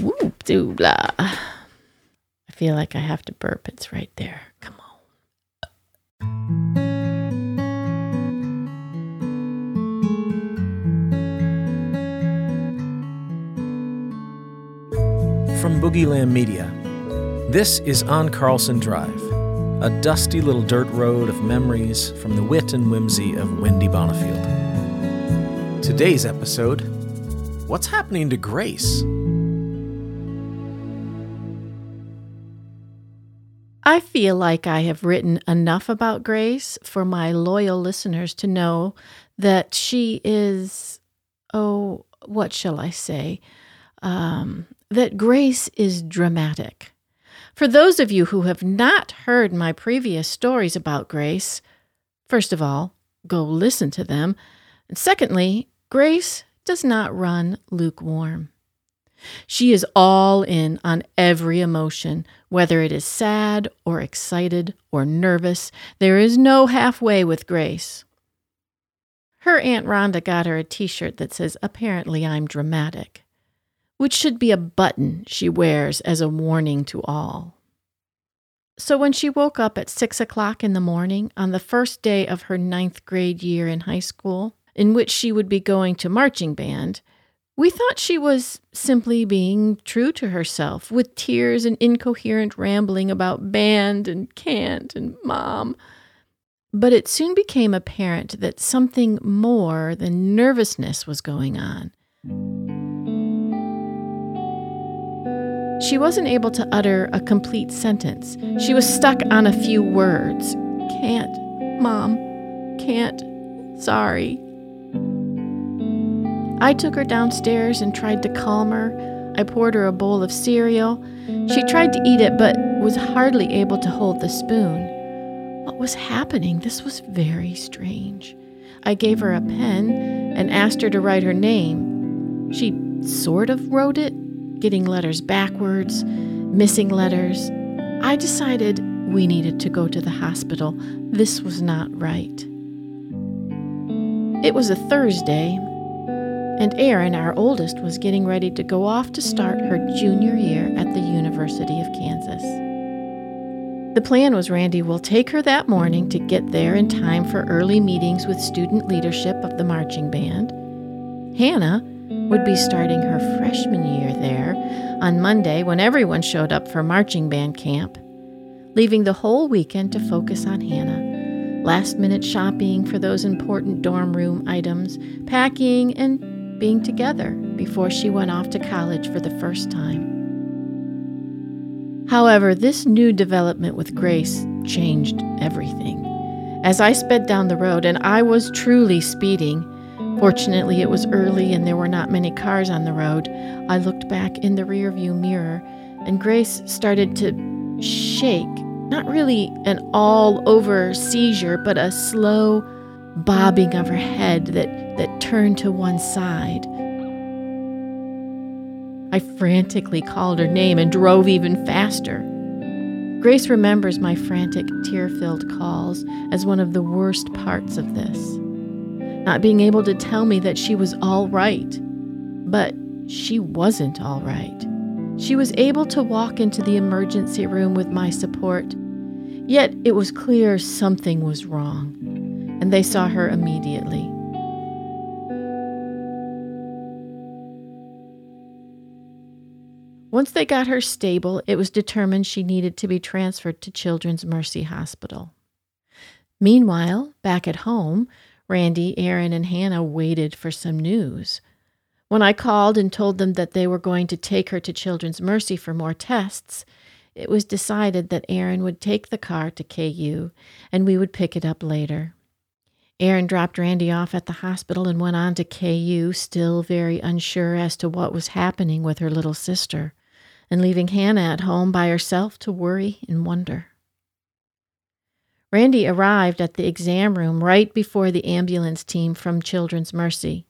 Whoop doo blah. I feel like I have to burp. It's right there. Come on. From Boogieland Media, this is On Carlson Drive, a dusty little dirt road of memories from the wit and whimsy of Wendy Bonifield. Today's episode What's happening to Grace? I feel like I have written enough about Grace for my loyal listeners to know that she is, oh, what shall I say? Um, that grace is dramatic. For those of you who have not heard my previous stories about grace, first of all, go listen to them. And secondly, grace does not run lukewarm. She is all in on every emotion, whether it is sad or excited or nervous. There is no halfway with Grace. Her Aunt Rhonda got her a t shirt that says, Apparently I'm dramatic which should be a button she wears as a warning to all. So when she woke up at six o'clock in the morning on the first day of her ninth grade year in high school, in which she would be going to marching band, we thought she was simply being true to herself, with tears and incoherent rambling about band and can't and mom. But it soon became apparent that something more than nervousness was going on. She wasn't able to utter a complete sentence. She was stuck on a few words. Can't, Mom, can't, sorry. I took her downstairs and tried to calm her. I poured her a bowl of cereal. She tried to eat it, but was hardly able to hold the spoon. What was happening? This was very strange. I gave her a pen and asked her to write her name. She sort of wrote it, getting letters backwards, missing letters. I decided we needed to go to the hospital. This was not right. It was a Thursday, and Erin, our oldest, was getting ready to go off to start her junior year at the University of Kansas. The plan was Randy will take her that morning to get there in time for early meetings with student leadership of the marching band. Hannah would be starting her freshman year there on Monday when everyone showed up for marching band camp, leaving the whole weekend to focus on Hannah. Last minute shopping for those important dorm room items, packing, and being together before she went off to college for the first time. However, this new development with Grace changed everything. As I sped down the road, and I was truly speeding, Fortunately, it was early and there were not many cars on the road. I looked back in the rearview mirror, and Grace started to shake. Not really an all over seizure, but a slow bobbing of her head that, that turned to one side. I frantically called her name and drove even faster. Grace remembers my frantic, tear filled calls as one of the worst parts of this not being able to tell me that she was all right. But she wasn't all right. She was able to walk into the emergency room with my support, yet it was clear something was wrong, and they saw her immediately. Once they got her stable, it was determined she needed to be transferred to Children's Mercy Hospital. Meanwhile, back at home, Randy, Erin, and Hannah waited for some news. When I called and told them that they were going to take her to Children's Mercy for more tests, it was decided that Erin would take the car to KU and we would pick it up later. Erin dropped Randy off at the hospital and went on to KU, still very unsure as to what was happening with her little sister, and leaving Hannah at home by herself to worry and wonder. Randy arrived at the exam room right before the ambulance team from Children's Mercy.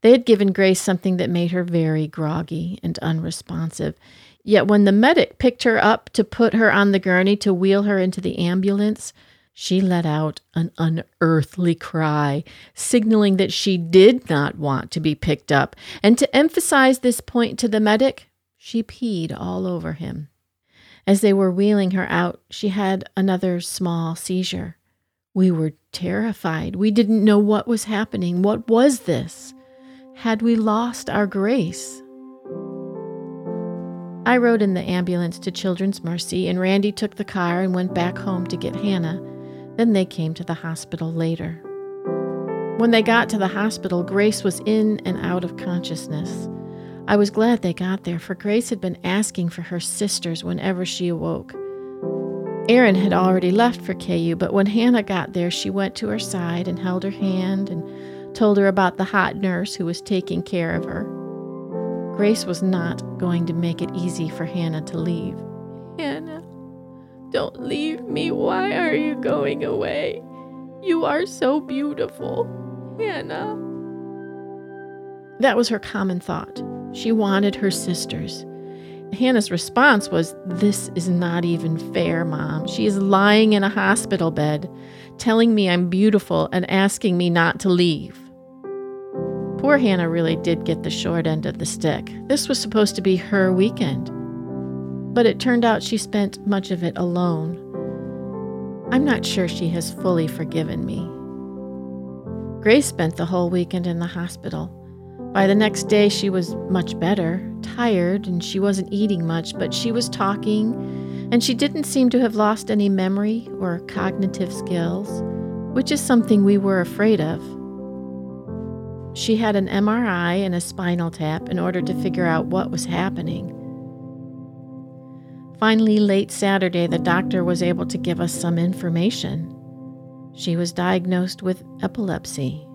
They had given Grace something that made her very groggy and unresponsive. Yet when the medic picked her up to put her on the gurney to wheel her into the ambulance, she let out an unearthly cry, signaling that she did not want to be picked up. And to emphasize this point to the medic, She peed all over him. As they were wheeling her out, she had another small seizure. We were terrified. We didn't know what was happening. What was this? Had we lost our grace? I rode in the ambulance to Children's Mercy, and Randy took the car and went back home to get Hannah. Then they came to the hospital later. When they got to the hospital, Grace was in and out of consciousness. I was glad they got there, for Grace had been asking for her sisters whenever she awoke. Erin had already left for KU, but when Hannah got there, she went to her side and held her hand and told her about the hot nurse who was taking care of her. Grace was not going to make it easy for Hannah to leave. Hannah, don't leave me. Why are you going away? You are so beautiful. Hannah. That was her common thought. She wanted her sisters. Hannah's response was, This is not even fair, Mom. She is lying in a hospital bed, telling me I'm beautiful and asking me not to leave. Poor Hannah really did get the short end of the stick. This was supposed to be her weekend. But it turned out she spent much of it alone. I'm not sure she has fully forgiven me. Grace spent the whole weekend in the hospital. By the next day, she was much better, tired, and she wasn't eating much, but she was talking, and she didn't seem to have lost any memory or cognitive skills, which is something we were afraid of. She had an MRI and a spinal tap in order to figure out what was happening. Finally, late Saturday, the doctor was able to give us some information. She was diagnosed with epilepsy.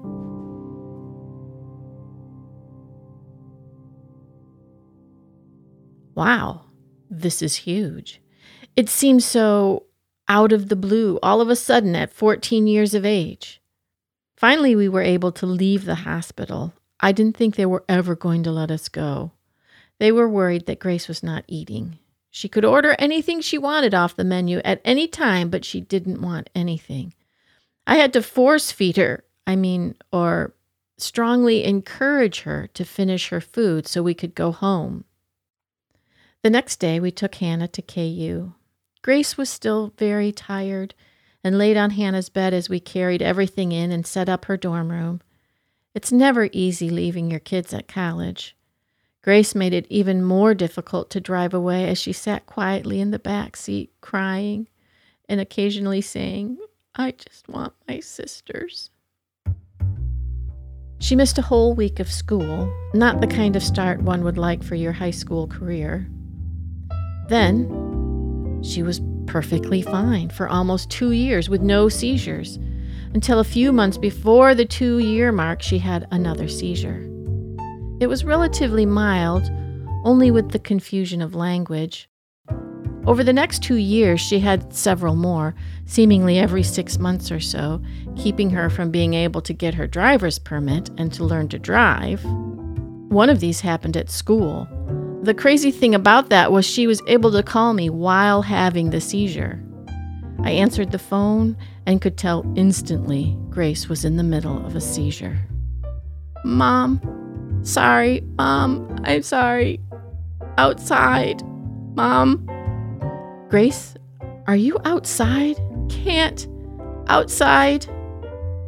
Wow, this is huge. It seems so out of the blue, all of a sudden at 14 years of age. Finally, we were able to leave the hospital. I didn't think they were ever going to let us go. They were worried that Grace was not eating. She could order anything she wanted off the menu at any time, but she didn't want anything. I had to force feed her, I mean, or strongly encourage her to finish her food so we could go home. The next day, we took Hannah to KU. Grace was still very tired and laid on Hannah's bed as we carried everything in and set up her dorm room. It's never easy leaving your kids at college. Grace made it even more difficult to drive away as she sat quietly in the back seat, crying and occasionally saying, I just want my sisters. She missed a whole week of school, not the kind of start one would like for your high school career. Then, she was perfectly fine for almost two years with no seizures, until a few months before the two year mark, she had another seizure. It was relatively mild, only with the confusion of language. Over the next two years, she had several more, seemingly every six months or so, keeping her from being able to get her driver's permit and to learn to drive. One of these happened at school. The crazy thing about that was she was able to call me while having the seizure. I answered the phone and could tell instantly Grace was in the middle of a seizure. Mom, sorry, Mom, I'm sorry. Outside, Mom. Grace, are you outside? Can't. Outside.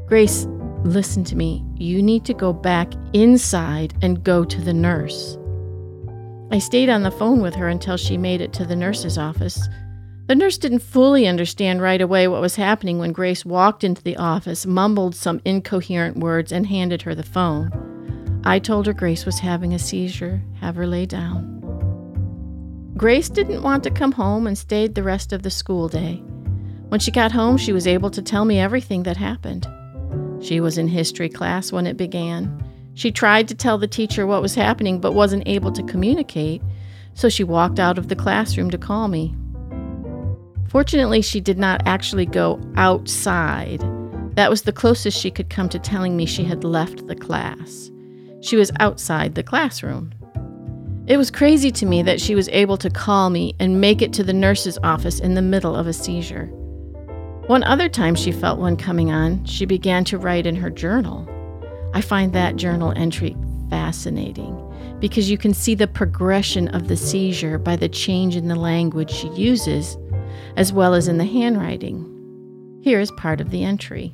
Grace, listen to me. You need to go back inside and go to the nurse. I stayed on the phone with her until she made it to the nurse's office. The nurse didn't fully understand right away what was happening when Grace walked into the office, mumbled some incoherent words, and handed her the phone. I told her Grace was having a seizure, have her lay down. Grace didn't want to come home and stayed the rest of the school day. When she got home, she was able to tell me everything that happened. She was in history class when it began. She tried to tell the teacher what was happening but wasn't able to communicate, so she walked out of the classroom to call me. Fortunately, she did not actually go outside. That was the closest she could come to telling me she had left the class. She was outside the classroom. It was crazy to me that she was able to call me and make it to the nurse's office in the middle of a seizure. One other time she felt one coming on, she began to write in her journal. I find that journal entry fascinating because you can see the progression of the seizure by the change in the language she uses, as well as in the handwriting. Here is part of the entry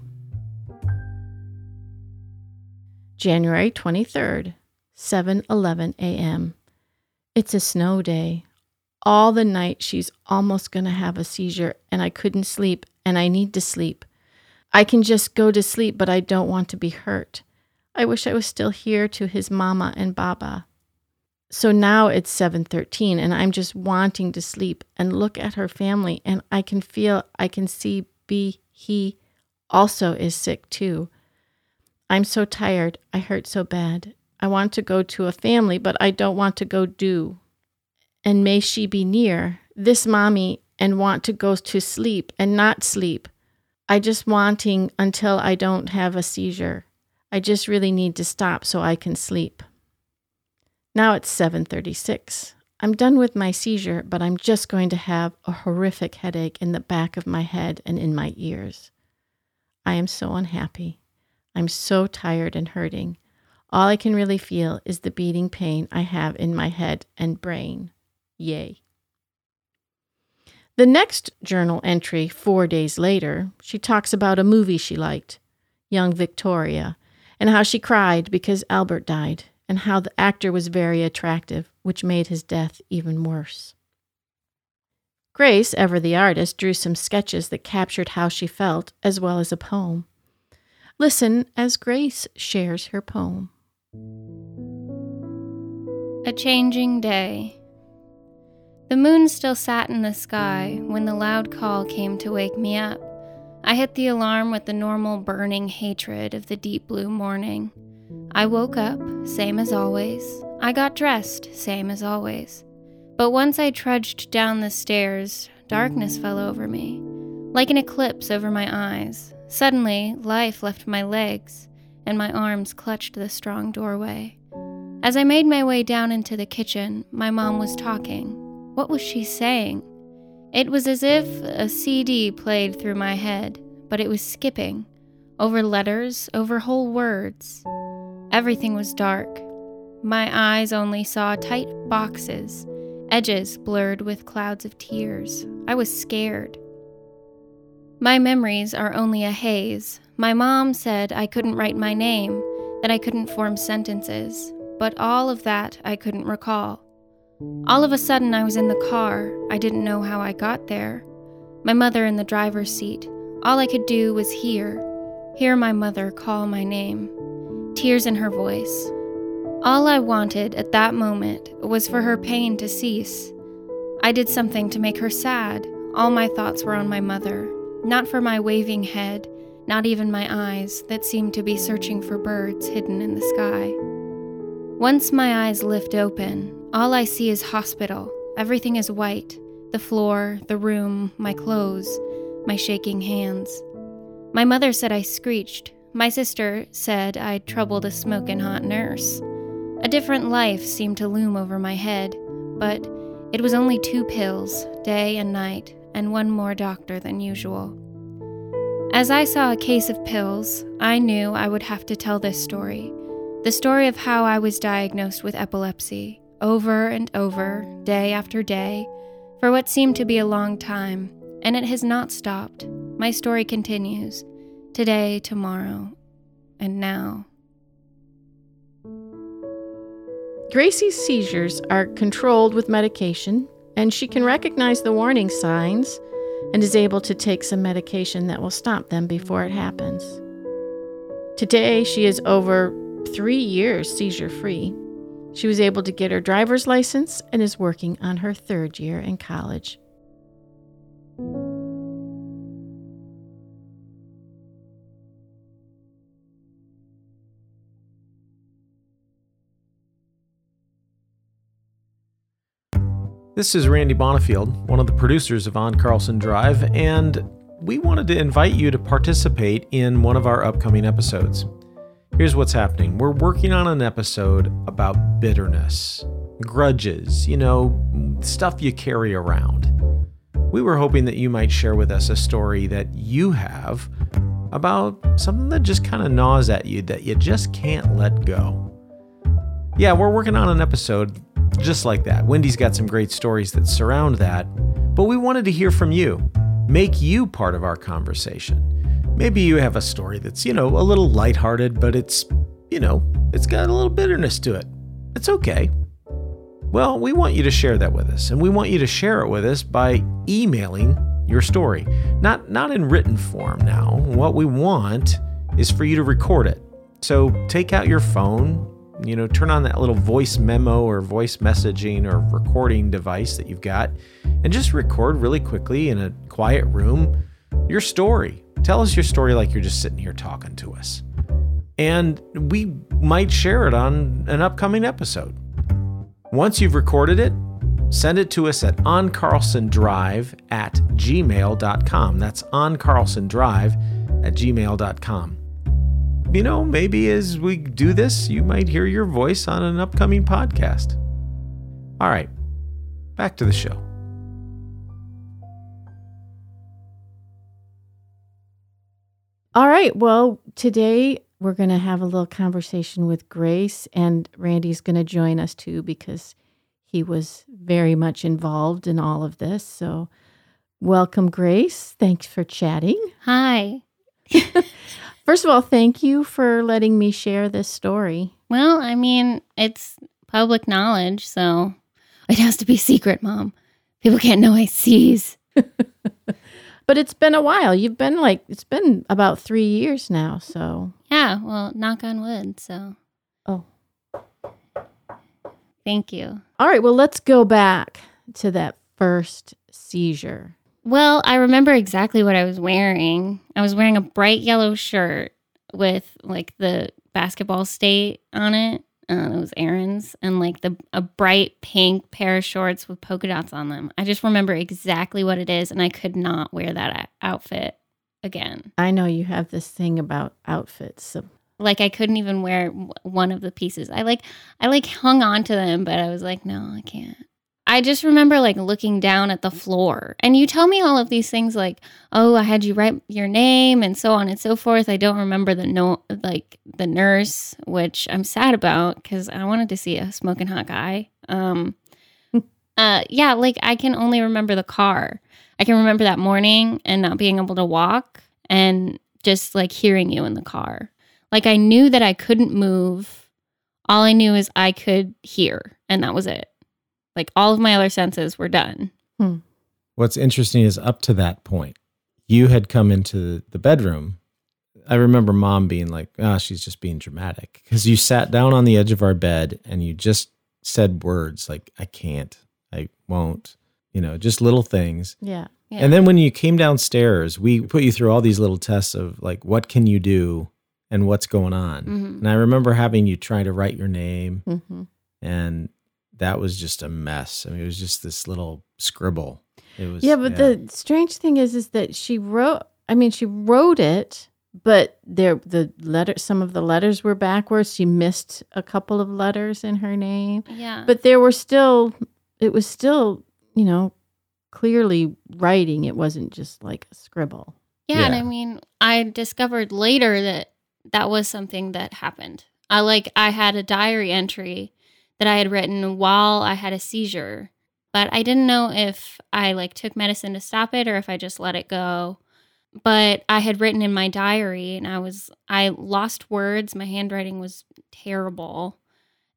January 23rd, 7:11 a.m. It's a snow day. All the night she's almost going to have a seizure and I couldn't sleep and I need to sleep. I can just go to sleep but I don't want to be hurt. I wish I was still here to his mama and baba. So now it's 7:13 and I'm just wanting to sleep and look at her family and I can feel I can see B he also is sick too. I'm so tired. I hurt so bad. I want to go to a family, but I don't want to go do. And may she be near this mommy and want to go to sleep and not sleep. I just wanting until I don't have a seizure. I just really need to stop so I can sleep. Now it's 7:36. I'm done with my seizure, but I'm just going to have a horrific headache in the back of my head and in my ears. I am so unhappy. I'm so tired and hurting. All I can really feel is the beating pain I have in my head and brain. Yay. The next journal entry, four days later, she talks about a movie she liked, Young Victoria, and how she cried because Albert died, and how the actor was very attractive, which made his death even worse. Grace, ever the artist, drew some sketches that captured how she felt, as well as a poem. Listen as Grace shares her poem. A changing day. The moon still sat in the sky when the loud call came to wake me up. I hit the alarm with the normal burning hatred of the deep blue morning. I woke up, same as always. I got dressed, same as always. But once I trudged down the stairs, darkness fell over me, like an eclipse over my eyes. Suddenly, life left my legs, and my arms clutched the strong doorway. As I made my way down into the kitchen, my mom was talking. What was she saying? It was as if a CD played through my head, but it was skipping over letters, over whole words. Everything was dark. My eyes only saw tight boxes, edges blurred with clouds of tears. I was scared. My memories are only a haze. My mom said I couldn't write my name, that I couldn't form sentences, but all of that I couldn't recall. All of a sudden, I was in the car. I didn't know how I got there. My mother in the driver's seat. All I could do was hear, hear my mother call my name, tears in her voice. All I wanted at that moment was for her pain to cease. I did something to make her sad. All my thoughts were on my mother, not for my waving head, not even my eyes that seemed to be searching for birds hidden in the sky. Once my eyes lift open, all I see is hospital. Everything is white the floor, the room, my clothes, my shaking hands. My mother said I screeched. My sister said I'd troubled a smoking hot nurse. A different life seemed to loom over my head, but it was only two pills, day and night, and one more doctor than usual. As I saw a case of pills, I knew I would have to tell this story the story of how I was diagnosed with epilepsy, over and over, day after day, for what seemed to be a long time, and it has not stopped. My story continues today, tomorrow, and now. Gracie's seizures are controlled with medication, and she can recognize the warning signs and is able to take some medication that will stop them before it happens. Today, she is over three years seizure free she was able to get her driver's license and is working on her third year in college. This is Randy Bonifield, one of the producers of On Carlson Drive, and we wanted to invite you to participate in one of our upcoming episodes. Here's what's happening we're working on an episode about bitterness, grudges, you know, stuff you carry around. We were hoping that you might share with us a story that you have about something that just kind of gnaws at you that you just can't let go. yeah, we're working on an episode just like that. Wendy's got some great stories that surround that, but we wanted to hear from you. Make you part of our conversation. Maybe you have a story that's, you know, a little lighthearted, but it's, you know, it's got a little bitterness to it. It's okay. Well, we want you to share that with us, and we want you to share it with us by emailing your story. Not not in written form now. What we want is for you to record it. So take out your phone, you know, turn on that little voice memo or voice messaging or recording device that you've got and just record really quickly in a quiet room your story. Tell us your story like you're just sitting here talking to us. And we might share it on an upcoming episode. Once you've recorded it, send it to us at oncarlsondrive at gmail.com. That's oncarlsondrive at gmail.com. You know, maybe as we do this, you might hear your voice on an upcoming podcast. All right, back to the show. All right. Well, today we're going to have a little conversation with Grace, and Randy's going to join us too because he was very much involved in all of this. So, welcome, Grace. Thanks for chatting. Hi. First of all, thank you for letting me share this story. Well, I mean, it's public knowledge, so it has to be secret, Mom. People can't know I seize. But it's been a while. You've been like, it's been about three years now. So, Yeah, well, knock on wood, so oh. thank you. All right. Well, let's go back to that first seizure. Well, I remember exactly what I was wearing. I was wearing a bright yellow shirt with like the basketball state on it. Uh, it was Erin's, and like the a bright pink pair of shorts with polka dots on them. I just remember exactly what it is, and I could not wear that outfit again. I know you have this thing about outfits. So, Like I couldn't even wear one of the pieces. I like I like hung on to them, but I was like, no, I can't. I just remember like looking down at the floor. And you tell me all of these things like, "Oh, I had you write your name and so on and so forth." I don't remember the no like the nurse, which I'm sad about cuz I wanted to see a smoking hot guy. Um uh yeah, like I can only remember the car. I can remember that morning and not being able to walk and just like hearing you in the car. Like I knew that I couldn't move. All I knew is I could hear, and that was it. Like all of my other senses were done. What's interesting is up to that point, you had come into the bedroom. I remember mom being like, ah, she's just being dramatic. Because you sat down on the edge of our bed and you just said words like, I can't, I won't, you know, just little things. yeah. Yeah. And then when you came downstairs, we put you through all these little tests of like, what can you do and what's going on. Mhm. And I remember having you try to write your name, hmm and that was just a mess. I mean, it was just this little scribble. It was Yeah. But the strange thing is, is that she wrote, I mean, she wrote it, but there, the letter, some of the letters were backwards. She missed a couple of letters in her name. yeah. but there were still it was still you know clearly writing it wasn't just like a scribble Yeah, and I mean, I discovered later that that was something that happened. I like I had a diary entry that I had written while I had a seizure, but I didn't know if I like took medicine to stop it or if I just let it go. But I had written in my diary and I was I lost words, my handwriting was terrible,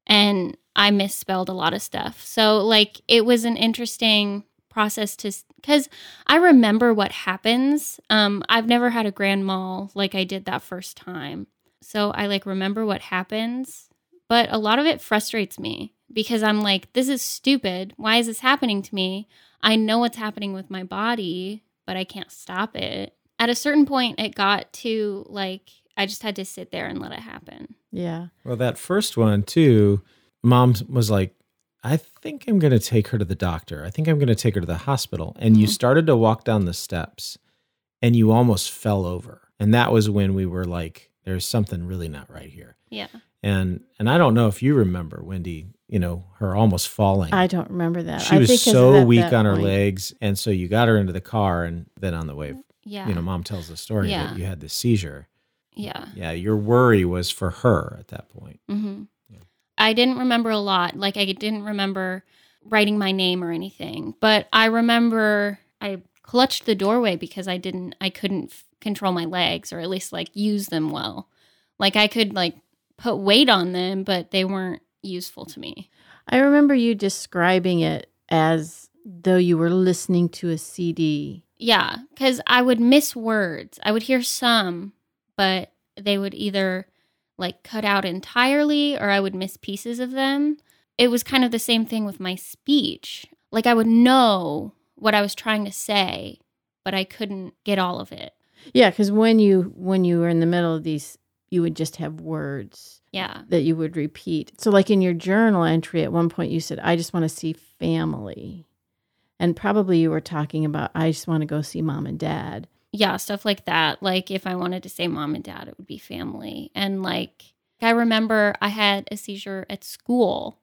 and I misspelled a lot of stuff. So like it was an interesting process to cuz I remember what happens. Um, I've never had a grand mal like I did that first time. So I like remember what happens, but a lot of it frustrates me because I'm like, this is stupid. Why is this happening to me? I know what's happening with my body, but I can't stop it. At a certain point, it got to like, I just had to sit there and let it happen. yeah Well, that first one too, mom was like, I think I'm going to take her to the doctor. I think I'm going to take her to the hospital. And you Mhm. started to walk down the steps and you almost fell over. And that was when we were like, there's something really not right here. Yeah. And and I don't know if you remember Wendy, you know, her almost falling. i don't remember that she I was so that- weak that on her point. legs. And so you got her into the car and then on the way, Yeah. you know, mom tells the story Yeah. that you had the seizure. yeah. Yeah, your worry was for her at that point. Mm-hmm. Yeah. I didn't remember a lot. Like I didn't remember writing my name or anything, but I remember I clutched the doorway because I didn't I couldn't control my legs or at least like use them well. Like I could like put weight on them, but they weren't useful to me. I remember you describing it as though you were listening to a CD. Yeah, cuz I would miss words. I would hear some, but they would either like cut out entirely or I would miss pieces of them. It was kind of the same thing with my speech. Like I would know what I was trying to say, but I couldn't get all of it. Yeah, because when you when you were in the middle of these, you would just have words Yeah. that you would repeat. So, like in your journal entry, at one point you said, "I just want to see family," and probably you were talking about, "I just want to go see mom and dad." Yeah, stuff like that. Like if I wanted to say mom and dad, it would be family. And like I remember I had a seizure at school.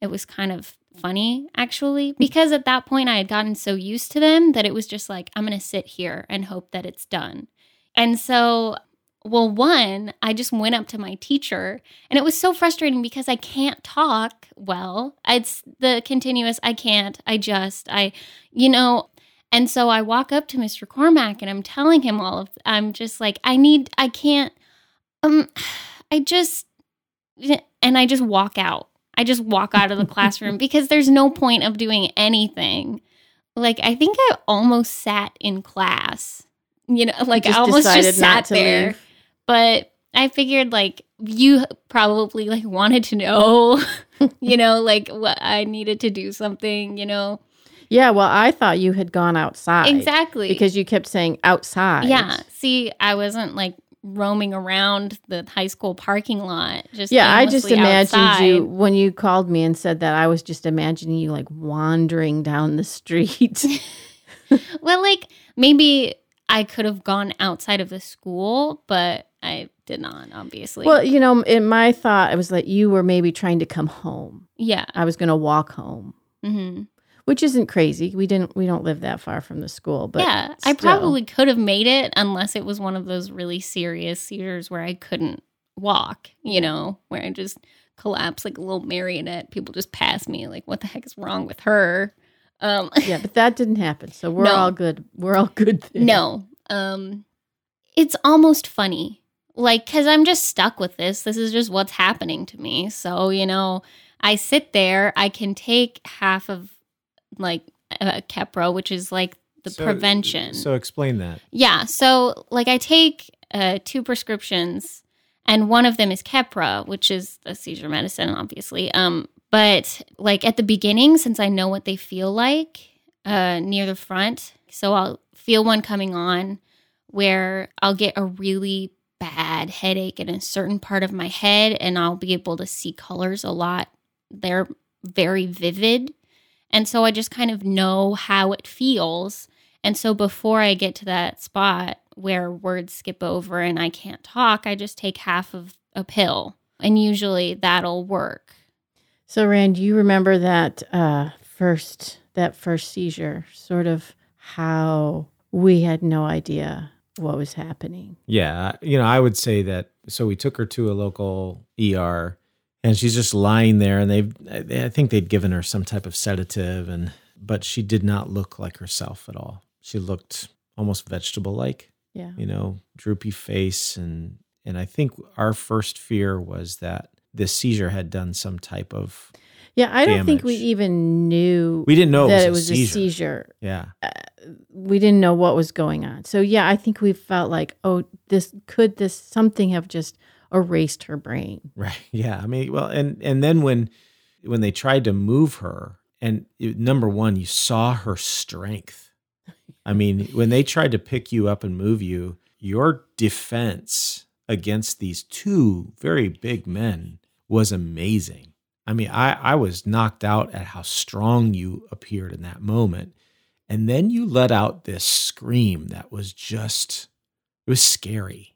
It was kind of funny actually because at that point I had gotten so used to them that it was just like I'm going to sit here and hope that it's done. And so well one, I just went up to my teacher and it was so frustrating because I can't talk well. It's the continuous I can't, I just, I you know, and so I walk up to Mr. Cormack and I'm telling him all of I'm just like I need I can't um I just and I just walk out. I just walk out of the classroom because there's no point of doing anything. Like I think I almost sat in class. You know, like You I almost just sat there. leave. But I figured like you probably like wanted to know, you know, like what I needed to do something, you know. Yeah, well, I thought you had gone outside Exactly. because you kept saying outside. Yeah. See, I wasn't like roaming around the high school parking lot. Just Yeah, I just imagined you when you called me and said that. I was just imagining you like wandering down the street. Well, like maybe I could have gone outside of the school, but I did not. Obviously. well, you know, in my thought, it was like you were maybe trying to come home. yeah. I was going to walk home, hmm which isn't crazy. We didn't. We don't live that far from the school, but yeah, I probably could have made it unless it was one of those really serious seizures where I couldn't walk. You know, where I just collapse like a little marionette. People just pass me like, "What the heck is wrong with her?" Um, yeah, but that didn't happen. So we're No. all good. We're all good. There. No. Um it's almost funny. Like cuz I'm just stuck with this. This is just what's happening to me. So, you know, I sit there, I can take half of like uh, Keppra, which is like the So- prevention. So explain that. yeah, so like I take uh two prescriptions and one of them is Keppra, which is a seizure medicine obviously. Um but like at the beginning since I know what they feel like uh near the front, so I'll feel one coming on where I'll get a really bad headache in a certain part of my head and I'll be able to see colors a lot. They're very vivid. And so I just kind of know how it feels. And so before I get to that spot where words skip over and I can't talk, I just take half of a pill. And usually that'll work. So, Rand, you remember that uh, first that first seizure? Sort of how we had no idea what was happening. Yeah, you know, I would say that. So we took her to a local ER, and she's just lying there, and they've. I I think they'd given her some type of sedative, and but she did not look like herself at all. She looked almost vegetable-like, Yeah. you know, droopy face, and and I think our first fear was that this seizure had done some type of. Yeah, I don't think we even knew We didn't know that it it was, was a, a seizure. seizure. Yeah, uh, We didn't know what was going on. So yeah, I think we felt like, oh, this could this something have just erased her brain. Right. Yeah. I mean, well, and and then when when they tried to move her, and it- number one, you saw her strength. I mean, when they tried to pick you up and move you, your defense against these two very big men was amazing. I mean, I I was knocked out at how strong you appeared in that moment, and then you let out this scream that was just it was scary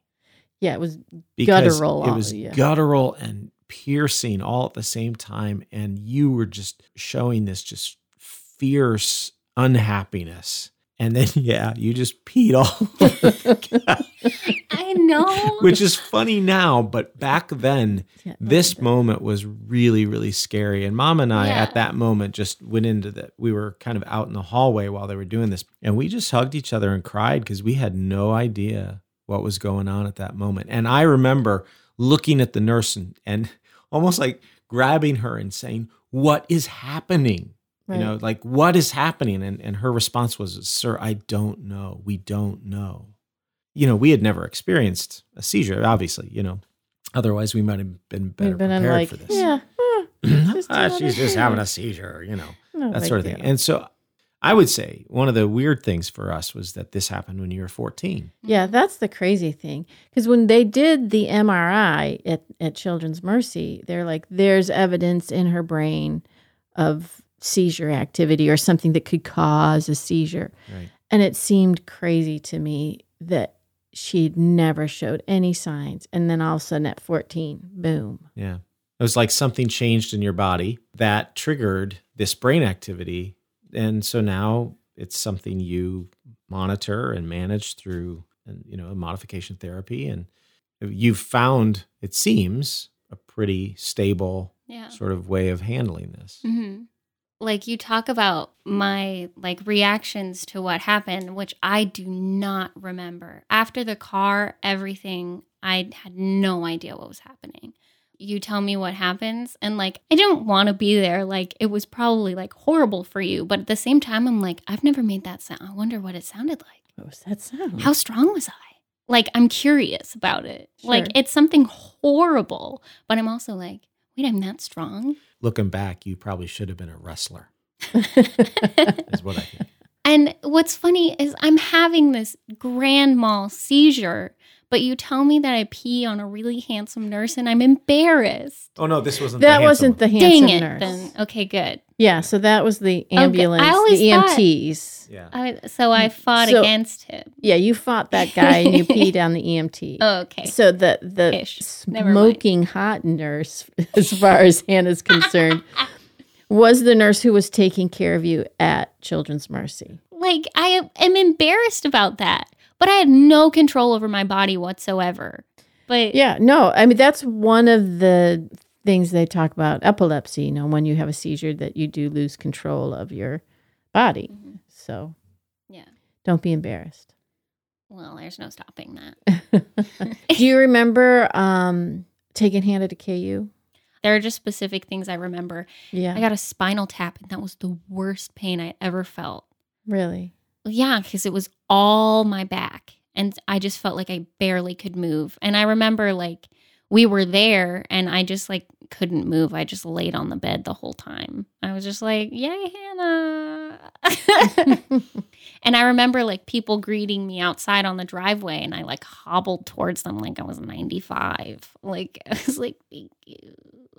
Yeah, it was because Guttural, It was yeah. guttural and piercing all at the same time, and you were just showing this just fierce unhappiness. And then, yeah, you just peed all I know. which is funny now, but back then, Yeah, this okay. moment was really, really scary. And mom and I, Yeah. at that moment, just went into the, we were kind of out in the hallway while they were doing this. And we just hugged each other and cried because we had no idea what was going on at that moment. And I remember looking at the nurse and, and almost like grabbing her and saying, What is happening? Right. You know, like, what is happening? And, and her response was, Sir, I don't know. We don't know. You know, we had never experienced a seizure, obviously, you know. Otherwise, we might have been better been prepared like, for this. yeah, eh, just Ah, she's just having a seizure, you know, no that sort of thing. And so I would say one of the weird things for us was that this happened when you were 14. Yeah, that's the crazy thing. Because when they did the MRI at, at Children's Mercy, they're like, there's evidence in her brain of seizure activity or something that could cause a seizure. Right. And it seemed crazy to me that she'd never showed any signs. And then all of a sudden at 14, boom. Yeah. It was like something changed in your body that triggered this brain activity. And so now it's something you monitor and manage through, and you know, modification therapy. And you've found, it seems, a pretty stable yeah. sort of way of handling this. hmm Like you talk about my like reactions to what happened, which I do not remember. After the car, everything, I had no idea what was happening. You tell me what happens, and like I didn't want to be there. Like it was probably like horrible for you, but at the same time, I'm like, I've never made that sound. I wonder what it sounded like. What was that sound? How strong was I? Like I'm curious about it. Like it's something horrible, but I'm also like, wait, I'm that strong. Looking back, you probably should have been a wrestler, is what I think. And what's funny is I'm having this grand mal seizure, but you tell me that I pee on a really handsome nurse and I'm embarrassed. Oh, no, this wasn't the that wasn't the handsome Dang it, nurse. then. Okay, good. Yeah, so that was the ambulance, always the thought- EMTs. Yeah. I, so I mm, fought So- against him. Yeah, you fought that guy and you peed on the EMT. Oh, Okay. So the the Ish. Smoking hot nurse, as far as Hannah's concerned, was the nurse who was taking care of you at Children's Mercy. like, I am embarrassed about that, but I had no control over my body whatsoever. But Yeah, no, I mean that's one of the things they talk about epilepsy. You know, when you have a seizure, that you do lose control of your body. Mhm. So yeah, don't be embarrassed. well, there's no stopping that. do you remember um, taking Hannah to KU? There are just specific things I remember. Yeah, I got a spinal tap, and that was the worst pain I ever felt. really. Yeah, because it was all my back. And I just felt like I barely could move. And I remember like we were there and I just like couldn't move. I just laid on the bed the whole time. I was just like, Yay, Hannah. and I remember like people greeting me outside on the driveway and I like hobbled towards them like I was 95. Like I was like, Thank you.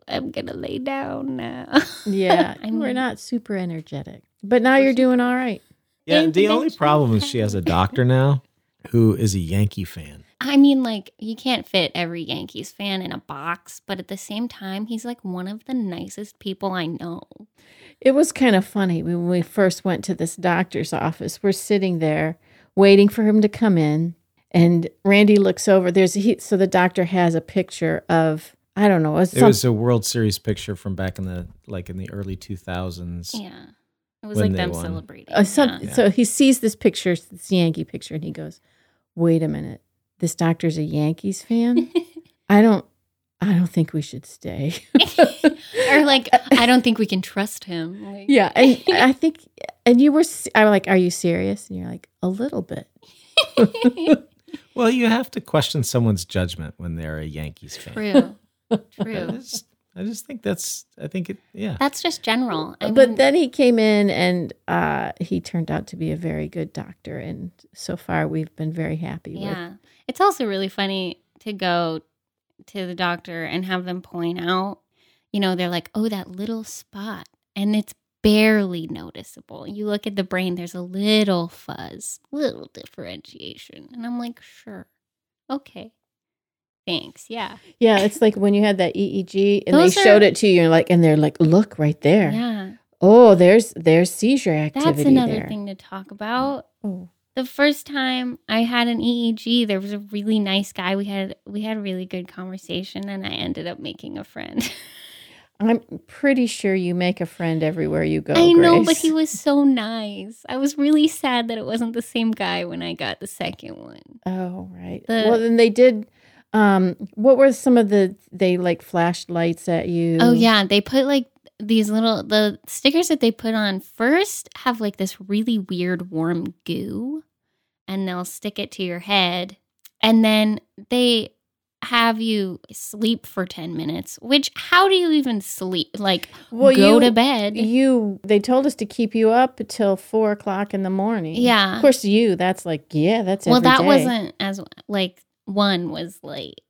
I'm gonna lay down now. Yeah, I you were mean- not super energetic, but now you're doing all right. Yeah, Thank the only problem is she has a doctor now who is a Yankee fan. I mean, like, you can't fit every Yankees fan in a box, but at the same time, he's like one of the nicest people I know. It was kind of funny when we first went to this doctor's office. We're sitting there waiting for him to come in, and Randy looks over. There's he, so the doctor has a picture of I don't know. It's It some, was a World Series picture from back in the like in the early 2000s. Yeah. It was like them won. celebrating. uh, some, yeah. So he sees this picture, this Yankee picture, and he goes, "Wait a minute, this doctor's a Yankees fan. I don't, I don't think we should stay." or like, I don't think we can trust him. Like, yeah, and I think, and you were, s- I was like, "Are you serious?" And you're like, "A little bit." Well, you have to question someone's judgment when they're a Yankees fan. True. True. just, I just think that's, I think it, yeah. That's just general. I but mean, then he came in and uh, he turned out to be a very good doctor. And so far, we've been very happy with Yeah. It's also really funny to go to the doctor and have them point out, you know, they're like, oh, that little spot. And it's barely noticeable. You look at the brain, there's a little fuzz, little differentiation. And I'm like, sure. Okay. Thanks. Yeah. Yeah, it's like when you had that EEG and Those they are- showed it to you, and like, and they're like, look right there. Yeah. Oh, there's there's seizure activity That's another there. thing to talk about. Oh. The first time I had an EEG, there was a really nice guy. We had we had a really good conversation, and I ended up making a friend. I'm pretty sure you make a friend everywhere you go. I know, but he was so nice. I was really sad that it wasn't the same guy when I got the second one. Oh, right. The- well, then they did. Um, what were some of the they like flashed lights at you? Oh yeah, they put like these little the stickers that they put on first have like this really weird warm goo and they'll stick it to your head and then they have you sleep for 10 minutes which how do you even sleep like Well, go you- to bed You they told us to keep you up until four o'clock in the morning. Yeah. Of course, you. That's like yeah. That's well that day. wasn't as like one was late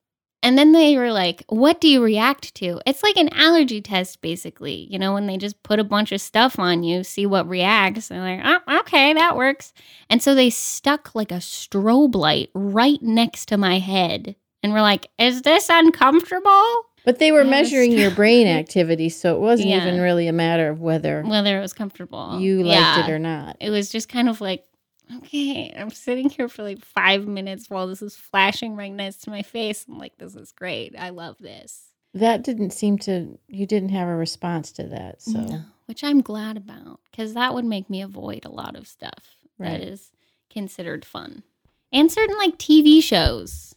and then they were like what do you react to it's like an allergy test basically you know when they just put a bunch of stuff on you see what reacts and they're like oh, okay that works and so they stuck like a strobe light right next to my head and we're like is this uncomfortable But they were measuring your brain activity, so it wasn't Yeah. even really a matter of whether whether it was comfortable you liked Yeah. it or not. it was just kind of like okay i'm sitting here for like five minutes while this is flashing right next to my face. I'm like this is great. I love this. That didn't seem to. You didn't have a response to that. So. No, which i'm glad about because that would make me avoid a lot of stuff Right. that is considered fun. And certain like tv shows.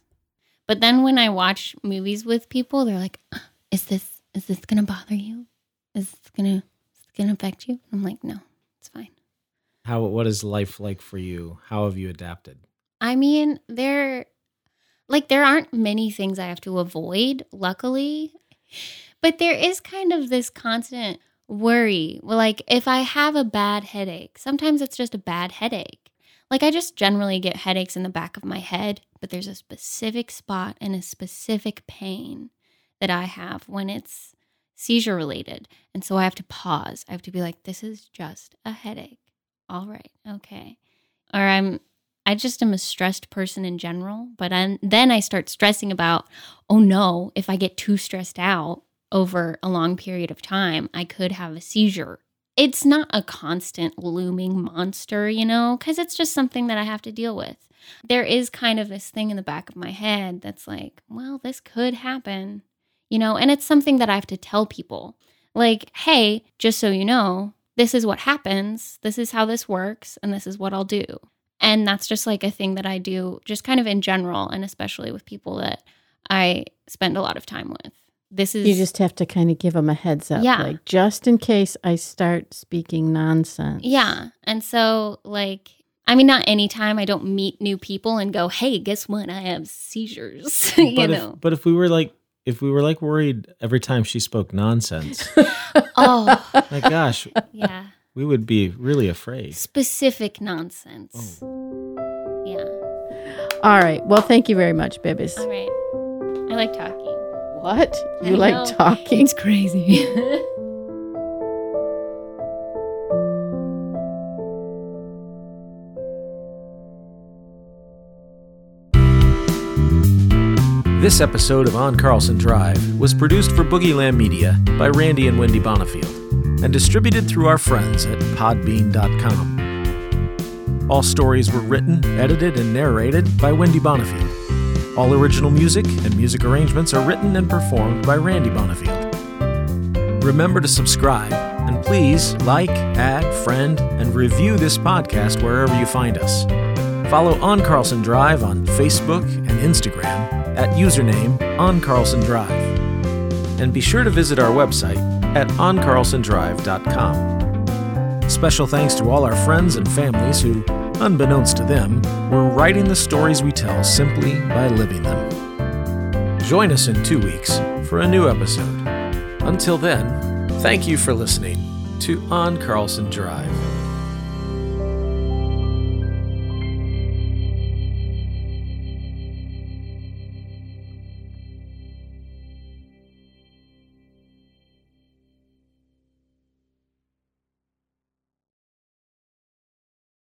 But then when i watch movies with people they're like "Uh, is this is this gonna bother you? Is this gonna is this gonna affect you? I'm like no it's fine How what is life like for you? How have you adapted? I mean, there like there aren't many things I have to avoid, luckily. But there is kind of this constant worry. Like if I have a bad headache, sometimes it's just a bad headache. Like I just generally get headaches in the back of my head, but there's a specific spot and a specific pain that I have when it's seizure related. And so I have to pause. I have to be like, this is just a headache. All right. Okay. Or I'm I just am a stressed person in general, but i then I start stressing about, oh no, if I get too stressed out over a long period of time, I could have a seizure. It's not a constant looming monster, you know, because it's just something that I have to deal with. There is kind of this thing in the back of my head that's like, well, this could happen, you know, and it's something that I have to tell people. Like, hey, just so you know, this is what happens, this is how this works, and this is what I'll do. And that's just like a thing that I do, just kind of in general, and especially with people that I spend a lot of time with. This is you just have to kind of give them a heads up, Yeah. like just in case I start speaking nonsense. Yeah. And so, like, I mean, not anytime I don't meet new people and go, hey, guess what? I have seizures. you but know? if but if we were like if we were like worried every time she spoke nonsense, oh, my gosh, yeah. we would be really afraid. Specific nonsense. Oh. Yeah. All right. Well, thank you very much, Bibis. All right. I like talking. What? You I like know. talking? It's crazy. This episode of On Carlson Drive was produced for Boogieland Media by Randy and Wendy Bonifield and distributed through our friends at Podbean.com. All stories were written, edited, and narrated by Wendy Bonifield. All original music and music arrangements are written and performed by Randy Bonifield. Remember to subscribe and please like, add, friend, and review this podcast wherever you find us. Follow On Carlson Drive on Facebook and Instagram at username On Carlson Drive. And be sure to visit our website at oncarlsondrive.com. Special thanks to all our friends and families who, unbeknownst to them, were writing the stories we tell simply by living them. Join us in two weeks for a new episode. Until then, thank you for listening to On Carlson Drive.